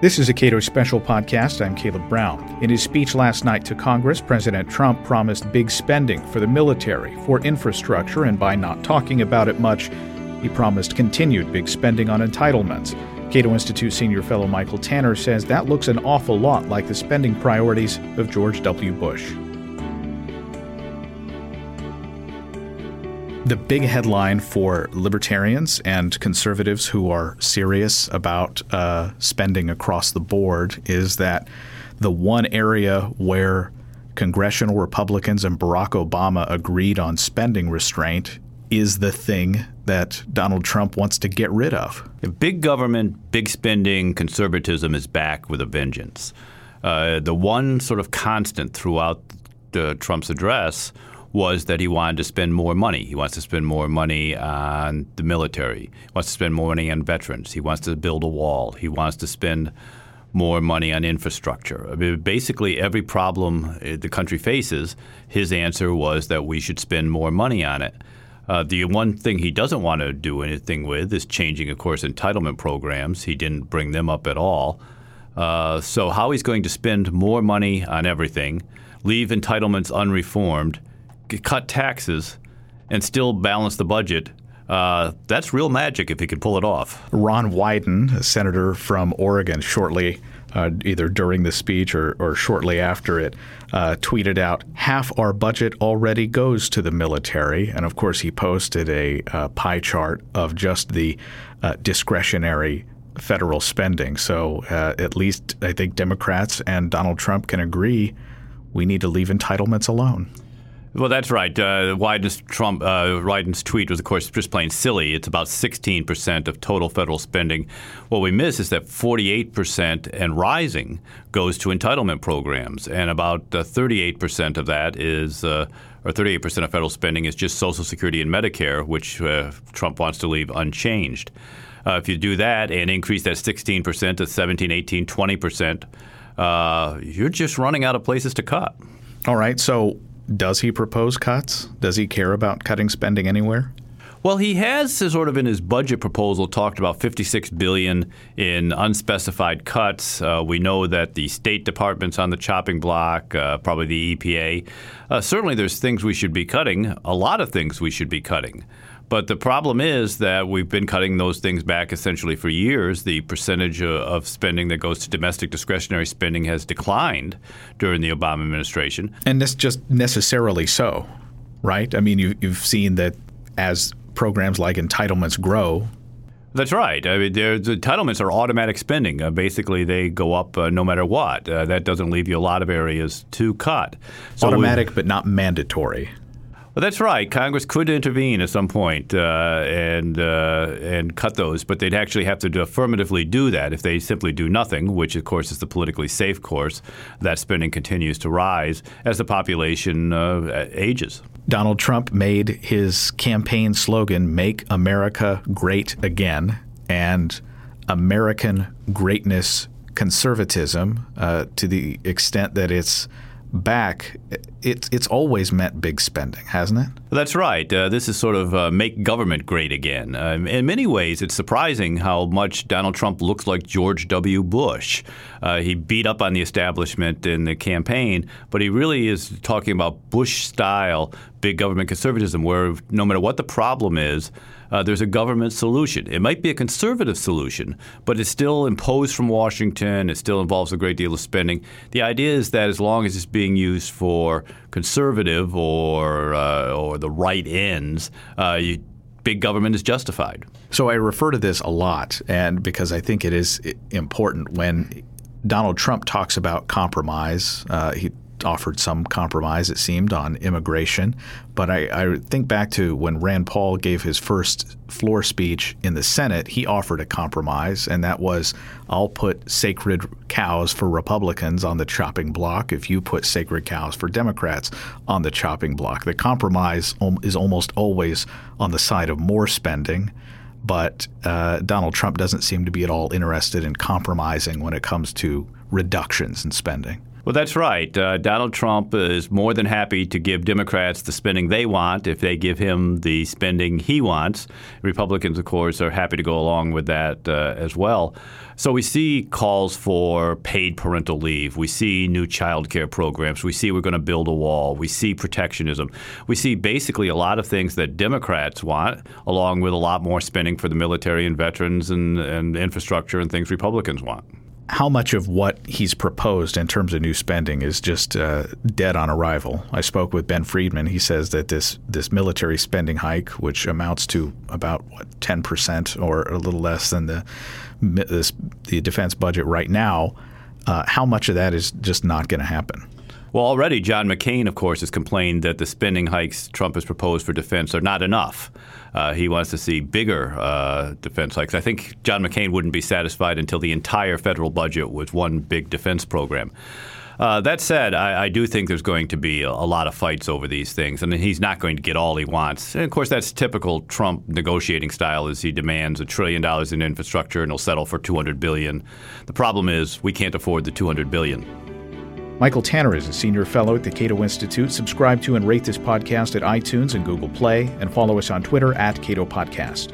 This is a Cato Special podcast. I'm Caleb Brown. In his speech last night to Congress, President Trump promised big spending for the military, for infrastructure, and by not talking about it much, he promised continued big spending on entitlements. Cato Institute senior fellow Michael Tanner says that looks an awful lot like the spending priorities of George W. Bush. The big headline for libertarians and conservatives who are serious about uh, spending across the board is that the one area where congressional Republicans and Barack Obama agreed on spending restraint is the thing that Donald Trump wants to get rid of. Big government, big spending, conservatism is back with a vengeance. Uh, the one sort of constant throughout the, Trump's address was that he wanted to spend more money. He wants to spend more money on the military. He wants to spend more money on veterans. He wants to build a wall. He wants to spend more money on infrastructure. I mean, basically, every problem uh, the country faces, his answer was that we should spend more money on it. Uh, the one thing he doesn't want to do anything with is changing, of course, entitlement programs. He didn't bring them up at all. Uh, so, how he's going to spend more money on everything, leave entitlements unreformed, cut taxes and still balance the budget. Uh, that's real magic if he could pull it off. Ron Wyden, a senator from Oregon, shortly, uh, either during the speech or, or shortly after it, uh, tweeted out, half our budget already goes to the military. And of course, he posted a uh, pie chart of just the uh, discretionary federal spending. So uh, at least I think Democrats and Donald Trump can agree we need to leave entitlements alone. Well, that's right. Uh, Wyden's Trump uh, Wyden's tweet was, of course, just plain silly. It's about 16 percent of total federal spending. What we miss is that 48 percent and rising goes to entitlement programs, and about uh, 38 percent of that is, uh, or 38 percent of federal spending is just Social Security and Medicare, which uh, Trump wants to leave unchanged. Uh, if you do that and increase that 16 percent to 17, 18, 20 percent, you're just running out of places to cut. All right. So does he propose cuts? Does he care about cutting spending anywhere? Well, he has sort of in his budget proposal talked about 56 billion in unspecified cuts. Uh, we know that the State Department's on the chopping block, uh, probably the EPA. Uh, certainly, there's things we should be cutting. A lot of things we should be cutting. But the problem is that we've been cutting those things back essentially for years. The percentage of spending that goes to domestic discretionary spending has declined during the Obama administration. And this just necessarily so, right? I mean, you, you've seen that as programs like entitlements grow, that's right. I mean, the entitlements are automatic spending. Uh, basically, they go up uh, no matter what. Uh, that doesn't leave you a lot of areas to cut. So automatic, but not mandatory. Well, that's right. Congress could intervene at some point, uh, and uh, and cut those, but they'd actually have to affirmatively do that. If they simply do nothing, which of course is the politically safe course, that spending continues to rise as the population uh, ages. Donald Trump made his campaign slogan "Make America Great Again," and American greatness conservatism, uh, to the extent that it's back, it's it's always meant big spending, hasn't it? That's right. Uh, this is sort of uh, make government great again. Um, in many ways, it's surprising how much Donald Trump looks like George W. Bush. Uh, he beat up on the establishment in the campaign, but he really is talking about Bush style big government conservatism, where no matter what the problem is, uh, there's a government solution. It might be a conservative solution, but it's still imposed from Washington. It still involves a great deal of spending. The idea is that as long as it's being used for conservative or uh, or the right ends, uh, you, big government is justified. So I refer to this a lot, and because I think it is important when Donald Trump talks about compromise. Uh, he offered some compromise, it seemed, on immigration. But I, I, think back to when Rand Paul gave his first floor speech in the Senate, he offered a compromise, and that was I'll put sacred cows for Republicans on the chopping block if you put sacred cows for Democrats on the chopping block. The compromise is almost always on the side of more spending. But uh, Donald Trump doesn't seem to be at all interested in compromising when it comes to reductions in spending. Well, that's right. Uh, Donald Trump is more than happy to give Democrats the spending they want if they give him the spending he wants. Republicans, of course, are happy to go along with that uh, as well. So we see calls for paid parental leave. We see new child care programs. We see we're going to build a wall. We see protectionism. We see basically a lot of things that Democrats want, along with a lot more spending for the military and veterans and, and infrastructure and things Republicans want how much of what he's proposed in terms of new spending is just uh, dead on arrival. I spoke with Ben Friedman. He says that this this military spending hike, which amounts to about what ten percent or a little less than the this, the defense budget right now, uh, how much of that is just not going to happen? Well, already John McCain, of course, has complained that the spending hikes Trump has proposed for defense are not enough. Uh, he wants to see bigger uh, defense hikes. I think John McCain wouldn't be satisfied until the entire federal budget was one big defense program. Uh, that said, I, I, do think there's going to be a, a, lot of fights over these things, and he's not going to get all he wants. And of course, that's typical Trump negotiating style: is he demands a trillion dollars in infrastructure and he'll settle for 200 billion. The problem is we can't afford the 200 billion. Michael Tanner is a senior fellow at the Cato Institute. Subscribe to and rate this podcast at iTunes and Google Play, and follow us on Twitter at Cato Podcast.